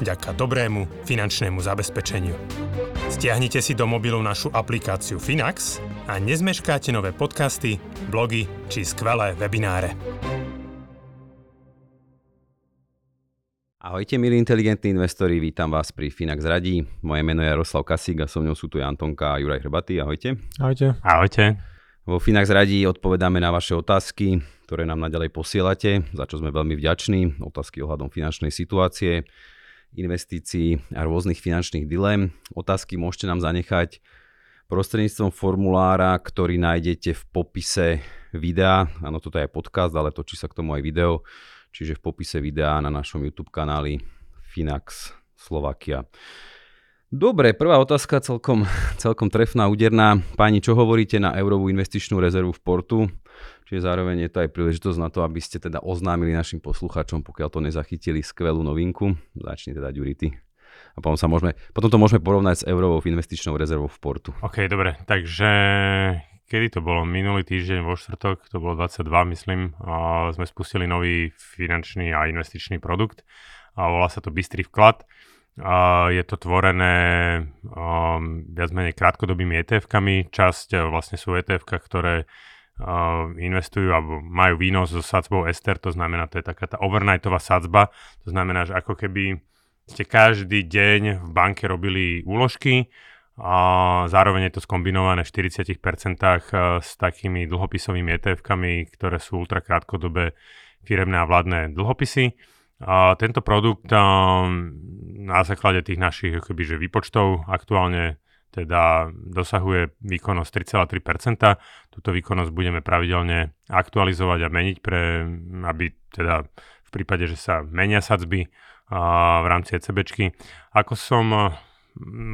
vďaka dobrému finančnému zabezpečeniu. Stiahnite si do mobilu našu aplikáciu Finax a nezmeškáte nové podcasty, blogy či skvelé webináre. Ahojte milí inteligentní investori, vítam vás pri Finax Radí. Moje meno je Jaroslav Kasík a so mnou sú tu Antonka a Juraj Hrbatý. Ahojte. Ahojte. Ahojte. Vo Finax Radí odpovedáme na vaše otázky, ktoré nám naďalej posielate, za čo sme veľmi vďační. Otázky ohľadom finančnej situácie, investícií a rôznych finančných dilem. Otázky môžete nám zanechať prostredníctvom formulára, ktorý nájdete v popise videa. Áno, toto je podcast, ale točí sa k tomu aj video. Čiže v popise videa na našom YouTube kanáli Finax Slovakia. Dobre, prvá otázka celkom, celkom trefná, úderná. Páni, čo hovoríte na eurovú investičnú rezervu v Portu? Čiže zároveň je to aj príležitosť na to, aby ste teda oznámili našim poslucháčom, pokiaľ to nezachytili, skvelú novinku. Začni teda, Ďurity. A potom, sa môžeme, potom to môžeme porovnať s eurovou investičnou rezervou v Portu. OK, dobre. Takže kedy to bolo? Minulý týždeň vo štvrtok, to bolo 22, myslím, a sme spustili nový finančný a investičný produkt. A volá sa to Bystrý vklad. Uh, je to tvorené um, viac menej krátkodobými ETF-kami. Časť uh, vlastne sú etf ktoré investujú alebo majú výnos so sadzbou Ester, to znamená, to je taká tá overnightová sadzba. To znamená, že ako keby ste každý deň v banke robili úložky a zároveň je to skombinované v 40% s takými dlhopisovými ETF-kami, ktoré sú ultra krátkodobé firemné a vládne dlhopisy. A tento produkt um, na základe tých našich akoby, že výpočtov aktuálne teda dosahuje výkonnosť 3,3%. Túto výkonnosť budeme pravidelne aktualizovať a meniť, pre, aby teda v prípade, že sa menia sadzby a v rámci ECBčky. Ako som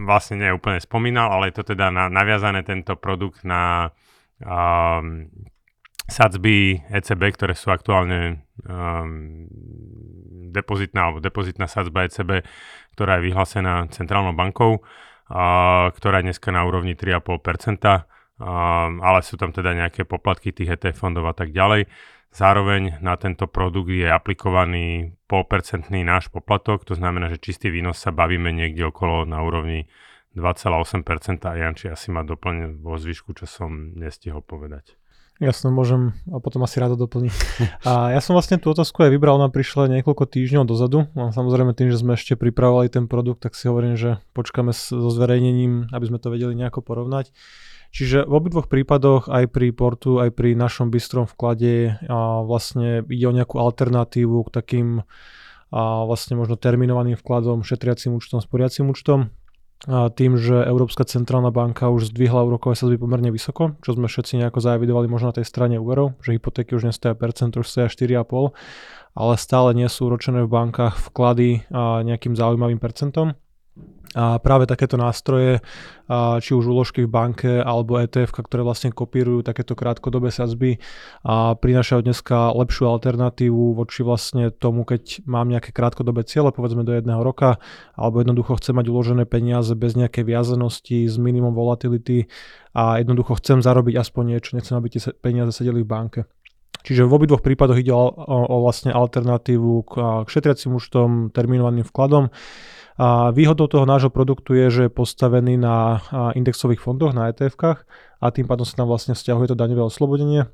vlastne neúplne spomínal, ale je to teda na, naviazané tento produkt na um, sadzby ECB, ktoré sú aktuálne um, depozitná alebo depozitná sadzba ECB, ktorá je vyhlásená centrálnou bankou, ktorá je dneska na úrovni 3,5%, a, ale sú tam teda nejaké poplatky tých ETF fondov a tak ďalej. Zároveň na tento produkt je aplikovaný polpercentný náš poplatok, to znamená, že čistý výnos sa bavíme niekde okolo na úrovni 2,8% a Janči asi ma doplne vo zvyšku, čo som nestihol povedať. Jasne, môžem a potom asi rado doplniť. A ja som vlastne tú otázku aj vybral, ona prišla niekoľko týždňov dozadu. A samozrejme tým, že sme ešte pripravovali ten produkt, tak si hovorím, že počkáme so zverejnením, aby sme to vedeli nejako porovnať. Čiže v obidvoch prípadoch, aj pri portu, aj pri našom bystrom vklade, a vlastne ide o nejakú alternatívu k takým a vlastne možno terminovaným vkladom, šetriacím účtom, sporiacím účtom tým, že Európska centrálna banka už zdvihla úrokové sadzby pomerne vysoko, čo sme všetci nejako zavidovali možno na tej strane úverov, že hypotéky už nestoja percent, už stoja 4,5, ale stále nie sú uročené v bankách vklady nejakým zaujímavým percentom. A práve takéto nástroje, či už úložky v banke alebo ETF, ktoré vlastne kopírujú takéto krátkodobé sadzby a prinášajú dneska lepšiu alternatívu voči vlastne tomu, keď mám nejaké krátkodobé ciele, povedzme do jedného roka, alebo jednoducho chcem mať uložené peniaze bez nejakej viazenosti, s minimum volatility a jednoducho chcem zarobiť aspoň niečo, nechcem, aby tie peniaze sedeli v banke. Čiže v obidvoch prípadoch ide o, o, o vlastne alternatívu k, k šetriacim účtom, terminovaným vkladom. A výhodou toho nášho produktu je, že je postavený na indexových fondoch, na ETF-kách a tým pádom sa tam vlastne vzťahuje to daňové oslobodenie.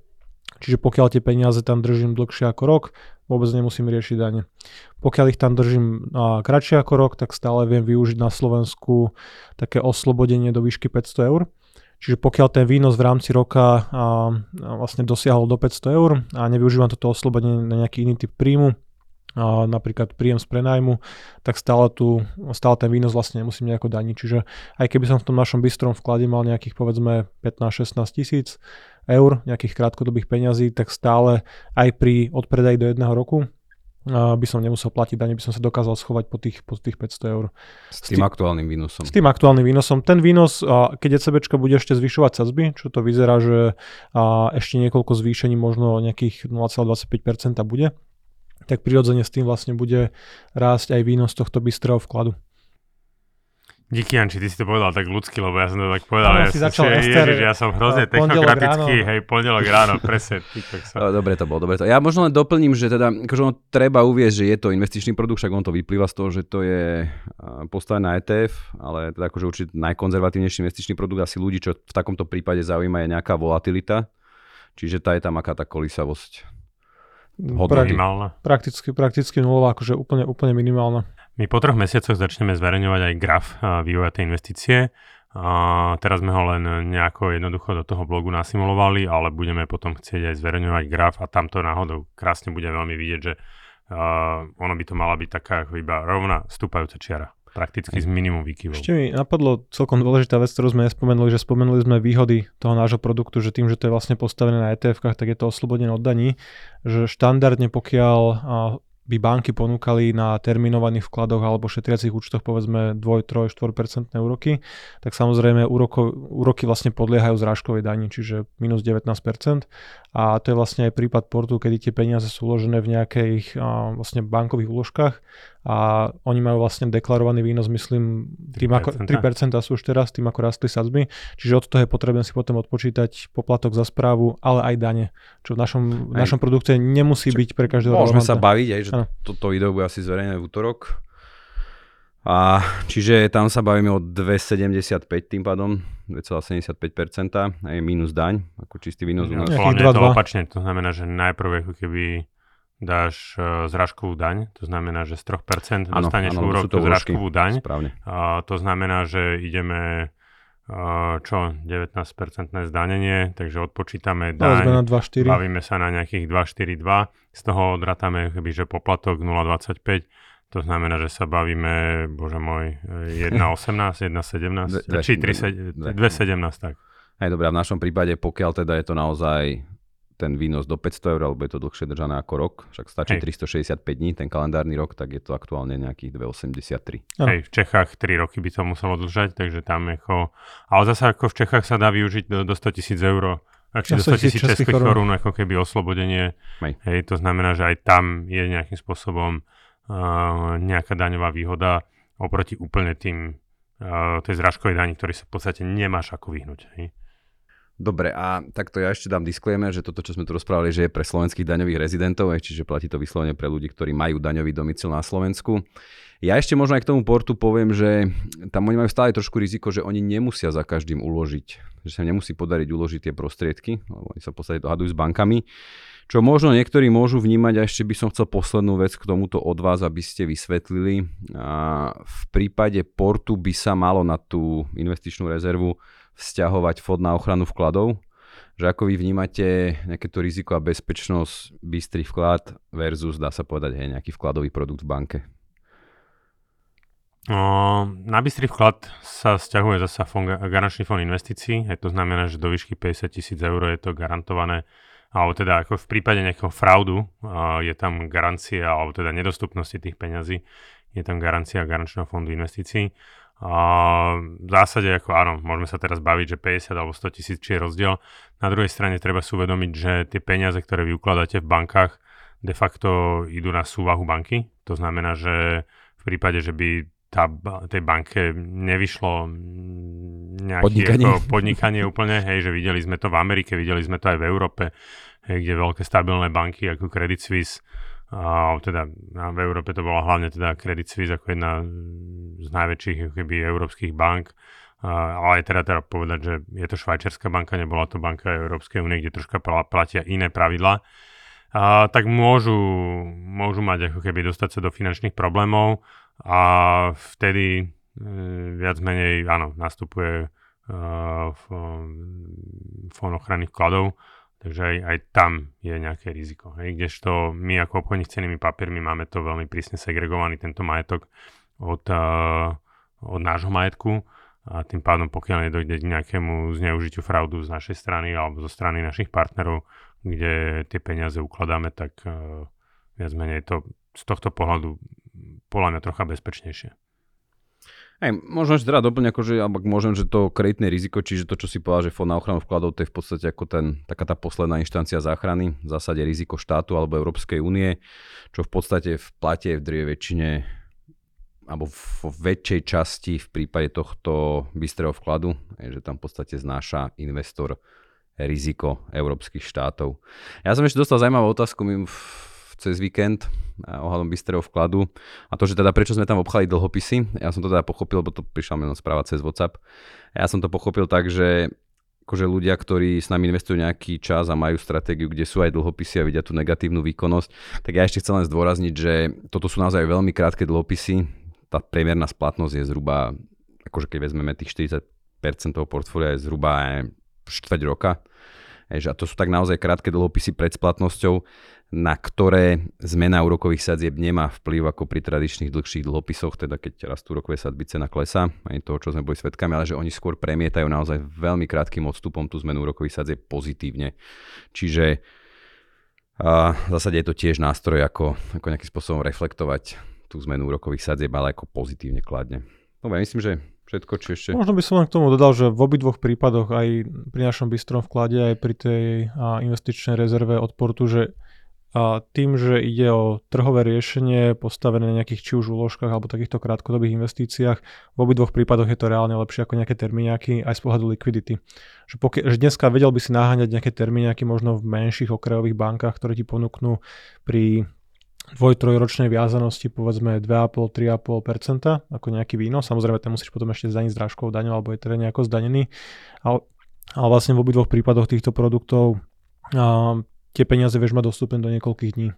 Čiže pokiaľ tie peniaze tam držím dlhšie ako rok, vôbec nemusím riešiť dane. Pokiaľ ich tam držím a, kratšie ako rok, tak stále viem využiť na Slovensku také oslobodenie do výšky 500 eur. Čiže pokiaľ ten výnos v rámci roka a, a vlastne dosiahol do 500 eur a nevyužívam toto oslobodenie na nejaký iný typ príjmu, napríklad príjem z prenajmu, tak stále, tu, stále ten výnos vlastne nemusím nejako daniť. Čiže aj keby som v tom našom bystrom vklade mal nejakých povedzme 15-16 tisíc eur, nejakých krátkodobých peňazí, tak stále aj pri odpredaji do jedného roku by som nemusel platiť dane, by som sa dokázal schovať po tých, po tých 500 eur. S tým aktuálnym výnosom. S tým aktuálnym výnosom. Ten výnos, keď ECB bude ešte zvyšovať sadzby, čo to vyzerá, že ešte niekoľko zvýšení, možno nejakých 0,25% bude, tak prirodzene s tým vlastne bude rásť aj výnos tohto bystrého vkladu. Díky Janči, ty si to povedal tak ľudsky, lebo ja som to tak povedal. No, ja, si som začal si, Ester, ježiš, ja som hrozne technokratický, hej, pondelok ráno, presne. Sa... Dobre to bolo, dobre to. Ja možno len doplním, že teda, akože ono treba uvieť, že je to investičný produkt, však on to vyplýva z toho, že to je postavené na ETF, ale teda akože určite najkonzervatívnejší investičný produkt asi ľudí, čo v takomto prípade zaujíma je nejaká volatilita, čiže tá je tam aká tá kolisavosť. Minimálna. Prakticky, prakticky nulová, akože úplne, úplne minimálna. My po troch mesiacoch začneme zverejňovať aj graf vývoja tej investície. A teraz sme ho len nejako jednoducho do toho blogu nasimulovali, ale budeme potom chcieť aj zverejňovať graf a tamto náhodou krásne bude veľmi vidieť, že uh, ono by to mala byť taká ako iba rovná stúpajúca čiara prakticky z minimum výkyvov. Ešte mi napadlo celkom dôležitá vec, ktorú sme nespomenuli, že spomenuli sme výhody toho nášho produktu, že tým, že to je vlastne postavené na etf tak je to oslobodené od daní, že štandardne pokiaľ by banky ponúkali na terminovaných vkladoch alebo šetriacich účtoch povedzme 2, 3, 4% úroky, tak samozrejme úroko, úroky vlastne podliehajú zrážkovej dani, čiže minus 19%. A to je vlastne aj prípad portu, kedy tie peniaze sú uložené v nejakých a, vlastne bankových úložkách a oni majú vlastne deklarovaný výnos, myslím, 3%, ako, 3% sú už teraz, tým ako rastli sadzby, čiže od toho je potrebné si potom odpočítať poplatok za správu, ale aj dane, čo v našom, v našom produkte nemusí čo, byť pre každého Môžeme relevantné. sa baviť, aj, že ano. toto video bude asi zverejnené v útorok. A čiže tam sa bavíme o 2,75 tým pádom, 2,75% je minus daň, ako čistý výnos. No, je to opačne, to znamená, že najprv ako keby dáš uh, zrážkovú daň, to znamená, že z 3% ano, dostaneš ano, úrok zrážkovú daň. Správne. Uh, to znamená, že ideme uh, čo, 19% zdanenie, takže odpočítame daň, na 2, 4. bavíme sa na nejakých 2,42, z toho odratáme keby, že poplatok 0,25, to znamená, že sa bavíme, bože môj, 1,18, 1,17, či 2,17 tak. Aj dobré, v našom prípade, pokiaľ teda je to naozaj ten výnos do 500 eur, alebo je to dlhšie držané ako rok, však stačí Hej. 365 dní, ten kalendárny rok, tak je to aktuálne nejakých 283. Hej, v Čechách 3 roky by to muselo držať, takže tam ako... Ale zase ako v Čechách sa dá využiť do, do 100 tisíc eur, ak do 100 tisíc českých korún, ako keby oslobodenie. Hej. Hej, to znamená, že aj tam je nejakým spôsobom nejaká daňová výhoda oproti úplne tým tej zrážkovej dani, ktorý sa v podstate nemáš ako vyhnúť. Hej. Dobre, a takto ja ešte dám disclaimer, že toto, čo sme tu rozprávali, že je pre slovenských daňových rezidentov, čiže platí to vyslovene pre ľudí, ktorí majú daňový domicil na Slovensku. Ja ešte možno aj k tomu portu poviem, že tam oni majú stále trošku riziko, že oni nemusia za každým uložiť, že sa nemusí podariť uložiť tie prostriedky, lebo oni sa v podstate dohadujú s bankami. Čo možno niektorí môžu vnímať, a ešte by som chcel poslednú vec k tomuto od vás, aby ste vysvetlili. A v prípade portu by sa malo na tú investičnú rezervu vzťahovať fond na ochranu vkladov, že ako vy vnímate nejaké to riziko a bezpečnosť bystrý vklad versus, dá sa povedať, hej, nejaký vkladový produkt v banke? Na bystrý vklad sa stiahuje zasa fond, garančný fond investícií, to znamená, že do výšky 50 tisíc eur je to garantované, alebo teda ako v prípade nejakého fraudu je tam garancia, alebo teda nedostupnosti tých peňazí, je tam garancia garančného fondu investícií. A v zásade ako áno, môžeme sa teraz baviť, že 50 alebo 100 tisíc či je rozdiel. Na druhej strane treba si uvedomiť, že tie peniaze, ktoré vy ukladáte v bankách, de facto idú na súvahu banky. To znamená, že v prípade, že by tá, tej banke nevyšlo nejaké podnikanie. Ako podnikanie úplne, hej, že videli sme to v Amerike, videli sme to aj v Európe, hej, kde veľké stabilné banky ako Credit Suisse a teda v Európe to bola hlavne teda Credit Suisse ako jedna z najväčších keby, európskych bank, ale aj teda, teda povedať, že je to švajčiarská banka, nebola to banka Európskej únie, kde troška platia iné pravidlá, a, tak môžu, môžu mať ako keby dostať sa do finančných problémov a vtedy e, viac menej, áno, nastupuje e, fond ochrany vkladov, Takže aj, aj tam je nejaké riziko. Hej? Kdežto my ako obchodník s cenými papiermi máme to veľmi prísne segregovaný, tento majetok od, uh, od nášho majetku a tým pádom pokiaľ nedojde k nejakému zneužitiu fraudu z našej strany alebo zo strany našich partnerov, kde tie peniaze ukladáme, tak uh, viac menej to z tohto pohľadu podľa mňa trocha bezpečnejšie. Hej, možno ešte teda doplň, akože, alebo môžem, že to kreditné riziko, čiže to, čo si povedal, že fond na ochranu vkladov, to je v podstate ako ten, taká tá posledná inštancia záchrany, v zásade riziko štátu alebo Európskej únie, čo v podstate v plate v drvej väčšine alebo v väčšej časti v prípade tohto bystrého vkladu, je, že tam v podstate znáša investor riziko európskych štátov. Ja som ešte dostal zaujímavú otázku cez víkend ohľadom bystrého vkladu a to, že teda prečo sme tam obchali dlhopisy, ja som to teda pochopil, lebo to prišla mi správa cez WhatsApp. Ja som to pochopil tak, že akože ľudia, ktorí s nami investujú nejaký čas a majú stratégiu, kde sú aj dlhopisy a vidia tú negatívnu výkonnosť, tak ja ešte chcem len zdôrazniť, že toto sú naozaj veľmi krátke dlhopisy. Tá priemerná splatnosť je zhruba, akože keď vezmeme tých 40% toho portfólia je zhruba štvrť roka. a to sú tak naozaj krátke dlhopisy pred splatnosťou na ktoré zmena úrokových sadzieb nemá vplyv ako pri tradičných dlhších dlhopisoch, teda keď rastú úrokové sadzby cena klesa, aj toho, čo sme boli svetkami, ale že oni skôr premietajú naozaj veľmi krátkým odstupom tú zmenu úrokových sadzieb pozitívne. Čiže a v zásade je to tiež nástroj, ako, ako nejakým spôsobom reflektovať tú zmenu úrokových sadzieb, ale ako pozitívne kladne. Dobre, myslím, že všetko, či ešte... Možno by som len k tomu dodal, že v obidvoch prípadoch, aj pri našom bystrom vklade, aj pri tej investičnej rezerve od portu, že a tým, že ide o trhové riešenie postavené na nejakých či už úložkách alebo takýchto krátkodobých investíciách, v obidvoch prípadoch je to reálne lepšie ako nejaké termíňaky aj z pohľadu likvidity. Že, poky- že dneska vedel by si naháňať nejaké termíňaky možno v menších okrajových bankách, ktoré ti ponúknú pri dvoj, trojročnej viazanosti povedzme 2,5-3,5% ako nejaký výnos. Samozrejme, ten musíš potom ešte zdaniť zrážkou daňou alebo je teda nejako zdanený. Ale, ale vlastne v obidvoch prípadoch týchto produktov tie peniaze vieš mať dostupné do niekoľkých dní.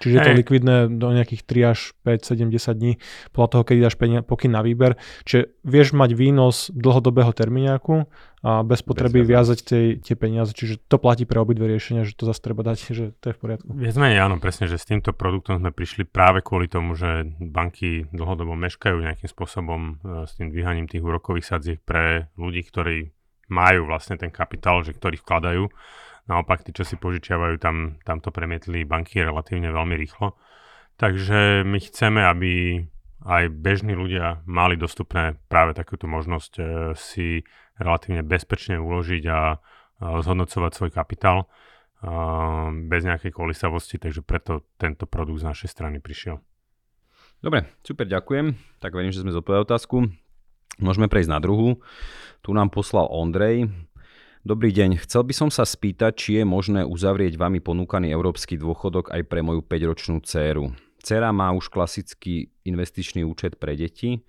Čiže je to likvidné do nejakých 3 až 5, 7, 10 dní podľa toho, keď dáš penia- pokyn na výber. Čiže vieš mať výnos dlhodobého termíňaku a bez potreby bez viazať tie, tie peniaze. Čiže to platí pre obidve riešenia, že to zase treba dať, že to je v poriadku. Viac menej áno, presne, že s týmto produktom sme prišli práve kvôli tomu, že banky dlhodobo meškajú nejakým spôsobom e, s tým dvíhaním tých úrokových sadziek pre ľudí, ktorí majú vlastne ten kapitál, že ktorý vkladajú Naopak, tí, čo si požičiavajú, tam, tam to premietli banky relatívne veľmi rýchlo. Takže my chceme, aby aj bežní ľudia mali dostupné práve takúto možnosť e, si relatívne bezpečne uložiť a, a zhodnocovať svoj kapitál a, bez nejakej kolisavosti, takže preto tento produkt z našej strany prišiel. Dobre, super, ďakujem. Tak verím, že sme zodpovedali otázku. Môžeme prejsť na druhú. Tu nám poslal Ondrej. Dobrý deň, chcel by som sa spýtať, či je možné uzavrieť vami ponúkaný európsky dôchodok aj pre moju 5-ročnú dceru. Cera má už klasický investičný účet pre deti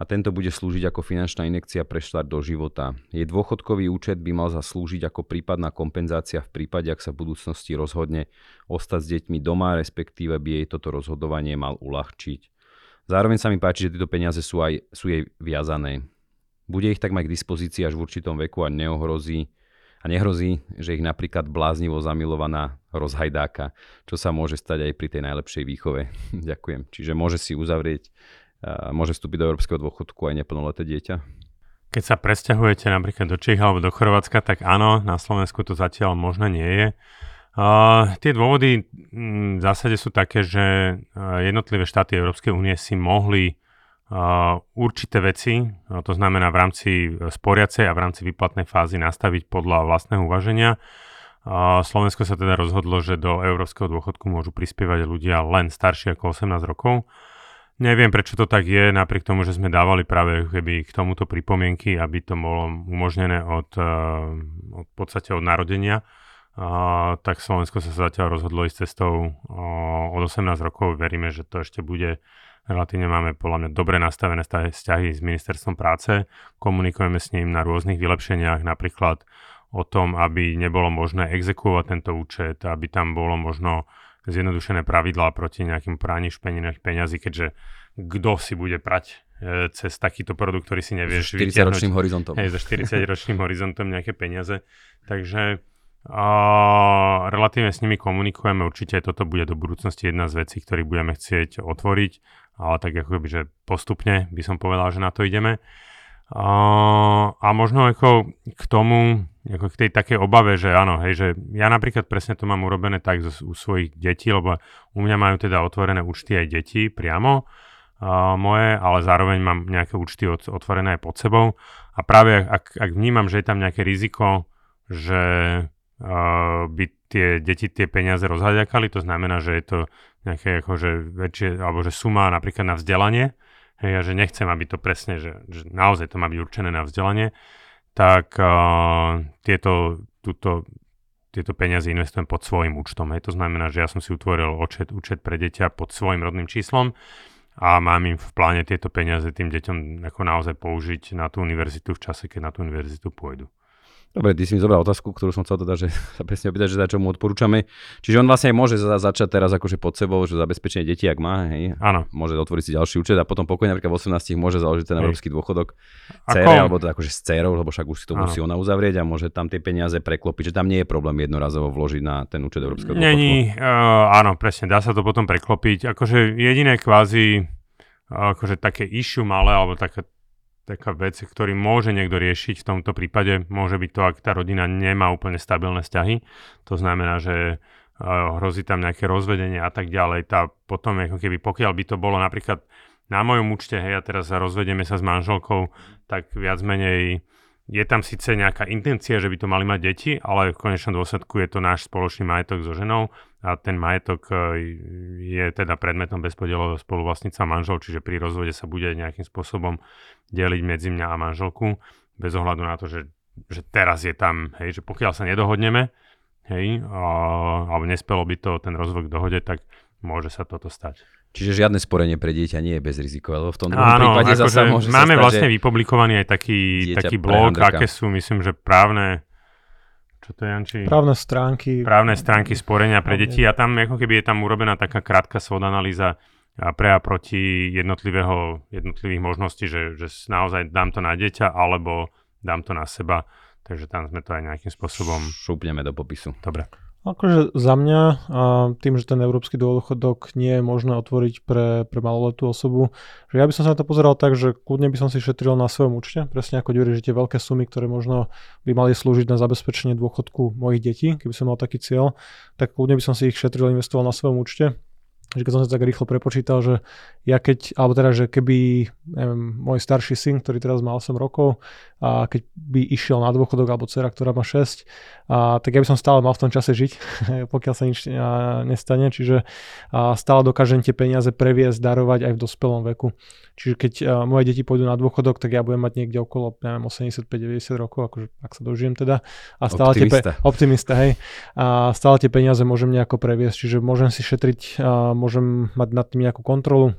a tento bude slúžiť ako finančná inekcia pre štart do života. Jej dôchodkový účet by mal zaslúžiť ako prípadná kompenzácia v prípade, ak sa v budúcnosti rozhodne ostať s deťmi doma, respektíve by jej toto rozhodovanie mal uľahčiť. Zároveň sa mi páči, že tieto peniaze sú, aj, sú jej viazané. Bude ich tak mať k dispozícii až v určitom veku a neohrozí a nehrozí, že ich napríklad bláznivo zamilovaná rozhajdáka, čo sa môže stať aj pri tej najlepšej výchove. Ďakujem. Čiže môže si uzavrieť, môže vstúpiť do európskeho dôchodku aj neplnoleté dieťa? Keď sa presťahujete napríklad do Čech alebo do Chorvátska, tak áno, na Slovensku to zatiaľ možno nie je. Uh, tie dôvody m, mm, v zásade sú také, že jednotlivé štáty Európskej únie si mohli určité veci, to znamená v rámci sporiacej a v rámci výplatnej fázy nastaviť podľa vlastného uvaženia. Slovensko sa teda rozhodlo, že do európskeho dôchodku môžu prispievať ľudia len starší ako 18 rokov. Neviem, prečo to tak je, napriek tomu, že sme dávali práve keby k tomuto pripomienky, aby to bolo umožnené od, od podstate od narodenia. Tak Slovensko sa zatiaľ rozhodlo ísť cestou od 18 rokov. Veríme, že to ešte bude Relatívne máme podľa mňa dobre nastavené vzťahy s ministerstvom práce. Komunikujeme s ním na rôznych vylepšeniach, napríklad o tom, aby nebolo možné exekuovať tento účet, aby tam bolo možno zjednodušené pravidlá proti nejakým praní špeniných peňazí, keďže kto si bude prať e, cez takýto produkt, ktorý si nevieš 40-ročným horizontom. Hej, za 40-ročným horizontom nejaké peniaze. Takže a relatívne s nimi komunikujeme, určite toto bude do budúcnosti jedna z vecí, ktorý budeme chcieť otvoriť ale tak ako by, že postupne by som povedal, že na to ideme. A, a možno ako k tomu, ako k tej takej obave, že áno, hej, že ja napríklad presne to mám urobené tak zo, u svojich detí, lebo u mňa majú teda otvorené účty aj deti priamo uh, moje, ale zároveň mám nejaké účty od, otvorené aj pod sebou a práve ak, ak vnímam, že je tam nejaké riziko, že uh, by tie deti tie peniaze rozhľadakali, to znamená, že je to nejaké akože väčšie, alebo že suma napríklad na vzdelanie, hej, a že nechcem, aby to presne, že, že naozaj to má byť určené na vzdelanie, tak uh, tieto, túto, tieto peniaze investujem pod svojim účtom. Hej. To znamená, že ja som si utvoril účet, účet pre deťa pod svojim rodným číslom a mám im v pláne tieto peniaze tým deťom ako naozaj použiť na tú univerzitu v čase, keď na tú univerzitu pôjdu. Dobre, ty si mi zobral otázku, ktorú som chcel teda, že sa presne opýtať, že za čo mu odporúčame. Čiže on vlastne aj môže za, začať teraz akože pod sebou, že zabezpečenie detí, ak má, hej. Áno. Môže otvoriť si ďalší účet a potom pokojne napríklad v 18 môže založiť ten európsky dôchodok cére, alebo teda akože s cérou, lebo však už si to Áno. musí ona uzavrieť a môže tam tie peniaze preklopiť, že tam nie je problém jednorazovo vložiť na ten účet európskeho dôchodku. Není, uh, áno, presne, dá sa to potom preklopiť. Akože jediné kvázi akože také issue malé, alebo také taká vec, ktorý môže niekto riešiť v tomto prípade, môže byť to, ak tá rodina nemá úplne stabilné vzťahy. To znamená, že hrozí tam nejaké rozvedenie a tak ďalej. Tá potom, ako keby, pokiaľ by to bolo napríklad na mojom účte, hej, a teraz rozvedieme sa s manželkou, tak viac menej je tam síce nejaká intencia, že by to mali mať deti, ale v konečnom dôsledku je to náš spoločný majetok so ženou a ten majetok e, je teda predmetom bezpodielového spoluvlastníca manžel, čiže pri rozvode sa bude nejakým spôsobom deliť medzi mňa a manželku, bez ohľadu na to, že, že teraz je tam, hej, že pokiaľ sa nedohodneme, hej, a, alebo nespelo by to ten rozvod k dohode, tak môže sa toto stať. Čiže žiadne sporenie pre dieťa nie je bez riziko, lebo v tom druhom Áno, prípade akože zasa môže Máme sa stať, vlastne vypublikovaný aj taký, taký blog, aké sú, myslím, že právne čo to je, Janči? Právne stránky. Právne stránky sporenia pre deti a tam ako keby je tam urobená taká krátka svod analýza pre a proti jednotlivého, jednotlivých možností, že, že naozaj dám to na dieťa alebo dám to na seba. Takže tam sme to aj nejakým spôsobom... Šúpneme do popisu. Dobre. Akože za mňa, a tým, že ten európsky dôchodok nie je možné otvoriť pre, pre maloletú osobu, že ja by som sa na to pozeral tak, že kľudne by som si šetril na svojom účte, presne ako Ďuri, že tie veľké sumy, ktoré možno by mali slúžiť na zabezpečenie dôchodku mojich detí, keby som mal taký cieľ, tak kľudne by som si ich šetril, investoval na svojom účte že keď som sa tak rýchlo prepočítal, že ja keď, alebo teda, že keby neviem, môj starší syn, ktorý teraz má 8 rokov, a keď by išiel na dôchodok, alebo dcera, ktorá má 6, a, tak ja by som stále mal v tom čase žiť, pokiaľ sa nič a, nestane, čiže a, stále dokážem tie peniaze previesť, darovať aj v dospelom veku. Čiže keď a, moje deti pôjdu na dôchodok, tak ja budem mať niekde okolo, neviem, 85-90 rokov, akože, ak sa dožijem teda. A stále optimista. Tie, pe- optimista, hej. A stále tie peniaze môžem nejako previesť, čiže môžem si šetriť, a, môžem mať nad tým nejakú kontrolu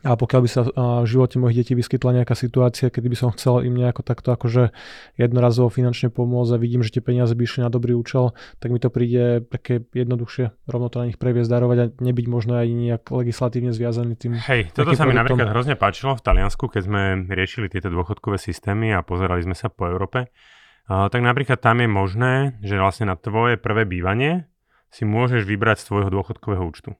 a pokiaľ by sa v živote mojich detí vyskytla nejaká situácia, kedy by som chcel im nejako takto akože jednorazovo finančne pomôcť a vidím, že tie peniaze by išli na dobrý účel, tak mi to príde také jednoduchšie rovno to na nich previesť, darovať a nebyť možno aj nejak legislatívne zviazaný tým. Hej, toto sa mi napríklad hrozne páčilo v Taliansku, keď sme riešili tieto dôchodkové systémy a pozerali sme sa po Európe. Uh, tak napríklad tam je možné, že vlastne na tvoje prvé bývanie si môžeš vybrať z tvojho dôchodkového účtu.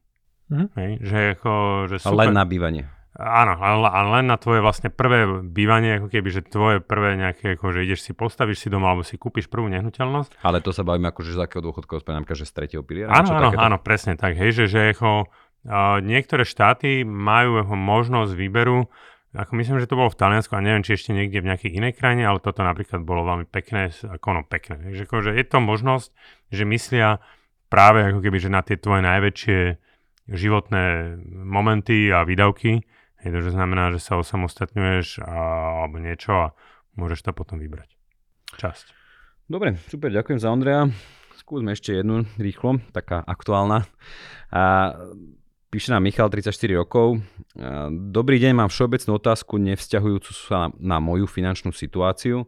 Mm-hmm. Hej, že ako, že super. Len na bývanie. Áno, ale len na tvoje vlastne prvé bývanie, ako keby, že tvoje prvé nejaké, ako že ideš si, postavíš si doma, alebo si kúpiš prvú nehnuteľnosť. Ale to sa bavíme že z akého dôchodkového spomínam, že z tretieho piliera? Áno, áno, áno, presne tak, hej, že, že ako, uh, niektoré štáty majú ako možnosť výberu, ako myslím, že to bolo v Taliansku a neviem, či ešte niekde v nejakej inej krajine, ale toto napríklad bolo veľmi pekné, ako no pekné. Takže ako, že je to možnosť, že myslia práve ako keby, že na tie tvoje najväčšie životné momenty a výdavky. Hej, to znamená, že sa osamostatňuješ a, alebo niečo a môžeš to potom vybrať. Časť. Dobre, super, ďakujem za Andrea. Skúsme ešte jednu rýchlo, taká aktuálna. A, píše nám Michal, 34 rokov. A, dobrý deň, mám všeobecnú otázku nevzťahujúcu sa na, na moju finančnú situáciu.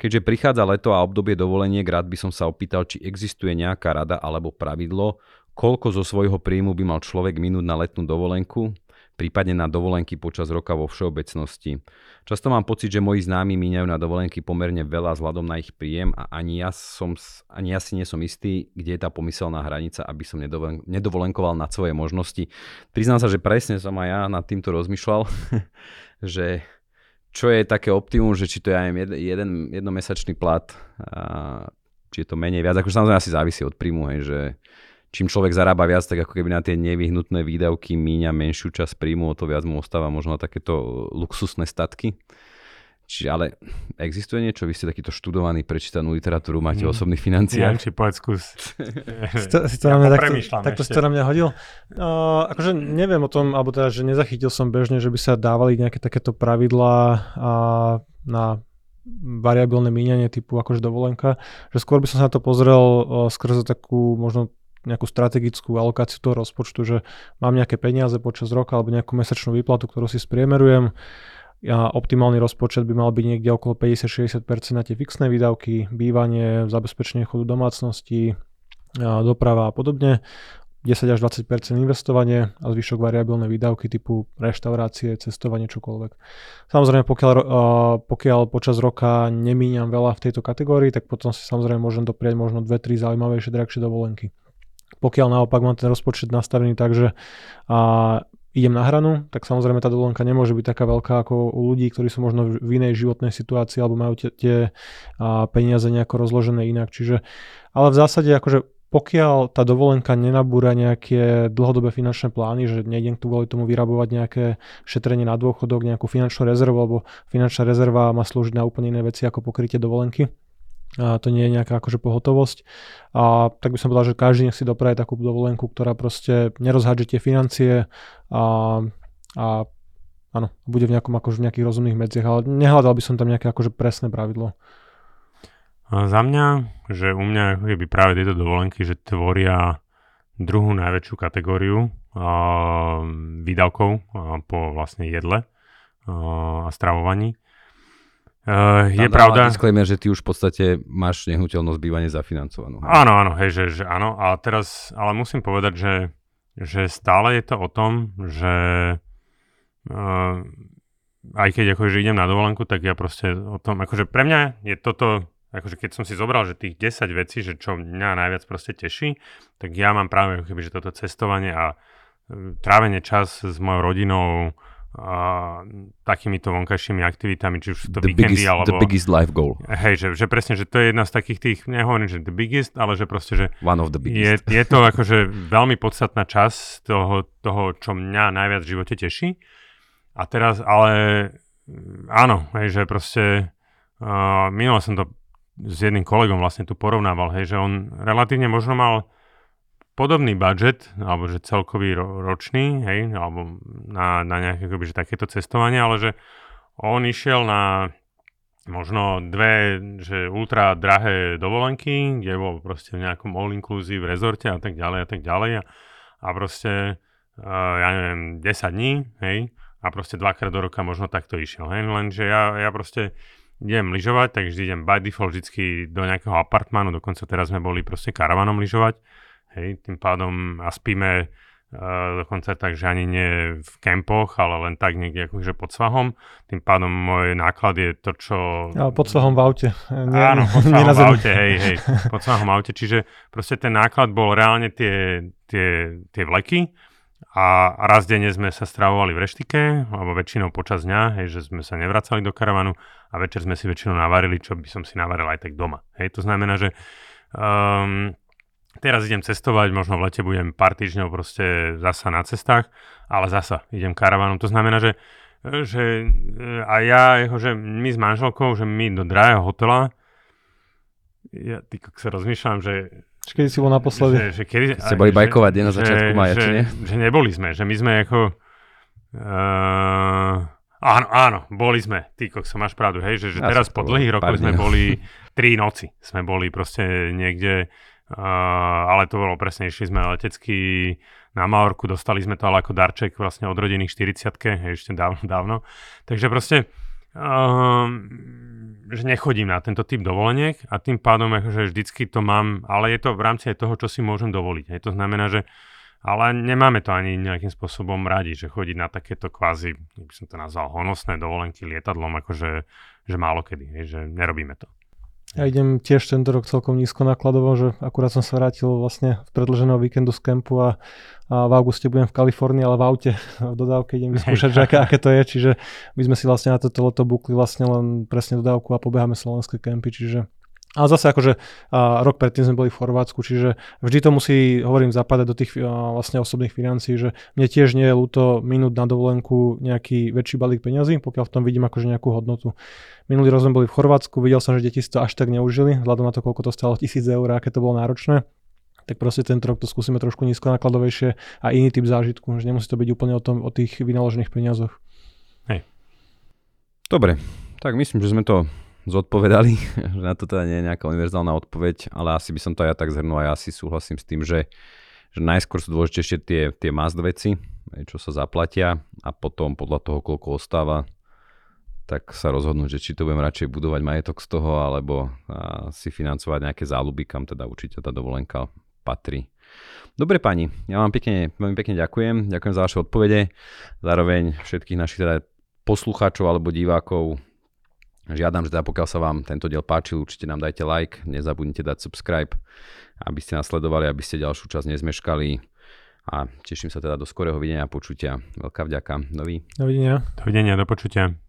Keďže prichádza leto a obdobie dovoleniek, rád by som sa opýtal, či existuje nejaká rada alebo pravidlo, koľko zo svojho príjmu by mal človek minúť na letnú dovolenku, prípadne na dovolenky počas roka vo všeobecnosti. Často mám pocit, že moji známi míňajú na dovolenky pomerne veľa vzhľadom na ich príjem a ani ja, som, ani ja si nie som istý, kde je tá pomyselná hranica, aby som nedovolen, nedovolenkoval na svoje možnosti. Priznám sa, že presne som aj ja nad týmto rozmýšľal, že čo je také optimum, že či to je aj jeden, jednomesačný plat, a či je to menej, viac, akože samozrejme asi závisí od príjmu, hej, že čím človek zarába viac, tak ako keby na tie nevyhnutné výdavky míňa menšiu časť príjmu, o to viac mu ostáva možno takéto luxusné statky. Čiže ale existuje niečo? Vy ste takýto študovaný, prečítanú literatúru, máte hmm. osobných financiách? Ja, či povedz skús. si to, si to ja na mňa takto, takto si to na mňa hodil? Uh, akože neviem o tom, alebo teda, že nezachytil som bežne, že by sa dávali nejaké takéto pravidlá uh, na variabilné míňanie typu akože dovolenka, že skôr by som sa na to pozrel uh, skrze takú možno nejakú strategickú alokáciu toho rozpočtu, že mám nejaké peniaze počas roka alebo nejakú mesačnú výplatu, ktorú si spriemerujem a optimálny rozpočet by mal byť niekde okolo 50-60% na tie fixné výdavky, bývanie, zabezpečenie chodu domácnosti, doprava a podobne. 10 až 20% investovanie a zvyšok variabilné výdavky typu reštaurácie, cestovanie, čokoľvek. Samozrejme, pokiaľ, pokiaľ počas roka nemíňam veľa v tejto kategórii, tak potom si samozrejme môžem doprieť možno 2-3 zaujímavejšie, drahšie dovolenky. Pokiaľ naopak mám ten rozpočet nastavený tak, že idem na hranu, tak samozrejme tá dovolenka nemôže byť taká veľká ako u ľudí, ktorí sú možno v inej životnej situácii alebo majú tie, tie a, peniaze nejako rozložené inak. Čiže, ale v zásade akože pokiaľ tá dovolenka nenabúra nejaké dlhodobé finančné plány, že nejdem tu kvôli tomu vyrabovať nejaké šetrenie na dôchodok, nejakú finančnú rezervu, alebo finančná rezerva má slúžiť na úplne iné veci ako pokrytie dovolenky, a to nie je nejaká akože pohotovosť. A tak by som povedal, že každý nech si dopraje takú dovolenku, ktorá proste nerozhádže tie financie a, a áno, bude v nejakom akože v nejakých rozumných medziach, ale nehľadal by som tam nejaké akože presné pravidlo. A za mňa, že u mňa ako keby práve tieto dovolenky, že tvoria druhú najväčšiu kategóriu a, výdavkov a, po vlastne jedle a, a stravovaní. Uh, je Tam pravda. disclaimer, že ty už v podstate máš nehnuteľnosť bývanie zafinancovanú. Hej? Áno, áno, hej, že, že áno. A teraz, ale musím povedať, že, že stále je to o tom, že uh, aj keď akože idem na dovolenku, tak ja proste o tom, akože pre mňa je toto, akože keď som si zobral, že tých 10 vecí, že čo mňa najviac proste teší, tak ja mám práve keby, že toto cestovanie a e, trávenie čas s mojou rodinou, a takýmito vonkajšími aktivitami, či už sú to the víkendy, biggest, alebo... The biggest life goal. Hej, že, že presne, že to je jedna z takých tých, nehovorím, že the biggest, ale že proste, že... One of the biggest. Je, je to akože veľmi podstatná časť toho, toho, čo mňa najviac v živote teší. A teraz, ale áno, hej, že proste... Uh, minule som to s jedným kolegom vlastne tu porovnával, hej, že on relatívne možno mal podobný budget, alebo že celkový ro- ročný, hej, alebo na, na nejaké akoby, že takéto cestovanie, ale že on išiel na možno dve, že ultra drahé dovolenky, kde bol proste v nejakom all-inclusive rezorte a tak ďalej a tak ďalej a, a proste, uh, ja neviem, 10 dní, hej, a proste dvakrát do roka možno takto išiel, hej, lenže ja, ja proste idem lyžovať, takže idem by default vždy do nejakého apartmánu, dokonca teraz sme boli proste karavanom lyžovať, Hej, tým pádom a spíme uh, dokonca tak, že ani nie v kempoch, ale len tak niekde akože pod svahom. Tým pádom môj náklad je to, čo... Ale pod svahom v aute. Nie, Áno, pod svahom v aute, hej, hej, pod svahom v aute. Čiže proste ten náklad bol reálne tie, tie, tie vleky a raz denne sme sa stravovali v reštike, alebo väčšinou počas dňa, hej, že sme sa nevracali do karavanu a večer sme si väčšinou navarili, čo by som si navaril aj tak doma. Hej, to znamená, že um, teraz idem cestovať, možno v lete budem pár týždňov proste zasa na cestách, ale zasa idem karavanom. To znamená, že, že a ja, jeho, že my s manželkou, že my do drahého hotela, ja ty sa rozmýšľam, že Kedy si bol naposledy? Že, že kedy, ste boli bajkovať na začiatku maja, že, či nie? Že neboli sme, že my sme ako... Uh, áno, áno, boli sme, ty kok, máš pravdu, hej, že, že ja teraz po dlhých rokoch sme boli tri noci, sme boli proste niekde Ale to bolo presne, išli sme letecky na Malorku, dostali sme to ale ako darček vlastne od rodiny 40 ešte dávno, dávno. Takže proste, uh, že nechodím na tento typ dovoleniek a tým pádom akože vždycky to mám, ale je to v rámci aj toho, čo si môžem dovoliť. Hej. To znamená, že ale nemáme to ani nejakým spôsobom radi, že chodiť na takéto kvázi, by som to nazval, honosné dovolenky lietadlom, akože že málo kedy, hej, že nerobíme to. Ja idem tiež tento rok celkom nízko nákladovo, že akurát som sa vrátil vlastne v predlženého víkendu z kempu a, a v auguste budem v Kalifornii, ale v aute v dodávke idem vyskúšať, že aké, aké to je, čiže my sme si vlastne na toto leto bukli vlastne len presne dodávku a pobeháme slovenské kempy, čiže ale zase akože a rok predtým sme boli v Chorvátsku, čiže vždy to musí, hovorím, zapadať do tých a, vlastne osobných financií, že mne tiež nie je ľúto minút na dovolenku nejaký väčší balík peňazí, pokiaľ v tom vidím akože nejakú hodnotu. Minulý rok sme boli v Chorvátsku, videl som, že deti si to až tak neužili, vzhľadom na to, koľko to stalo, tisíc eur, aké to bolo náročné tak proste ten rok to skúsime trošku nízko nákladovejšie a iný typ zážitku, že nemusí to byť úplne o, tom, o tých vynaložených peniazoch. Hej. Dobre, tak myslím, že sme to zodpovedali, že na to teda nie je nejaká univerzálna odpoveď, ale asi by som to aj ja tak zhrnul a ja si súhlasím s tým, že, že najskôr sú dôležitejšie tie, tie must veci, čo sa zaplatia a potom podľa toho, koľko ostáva, tak sa rozhodnúť, že či to budem radšej budovať majetok z toho, alebo si financovať nejaké záľuby, kam teda určite tá dovolenka patrí. Dobre pani, ja vám pekne, veľmi pekne ďakujem, ďakujem za vaše odpovede, zároveň všetkých našich teda poslucháčov alebo divákov Žiadam, že teda pokiaľ sa vám tento diel páčil, určite nám dajte like, nezabudnite dať subscribe, aby ste nás sledovali, aby ste ďalšiu časť nezmeškali a teším sa teda do skorého videnia a počutia. Veľká vďaka. Dovi. Dovidenia. Dovidenia, do počutia.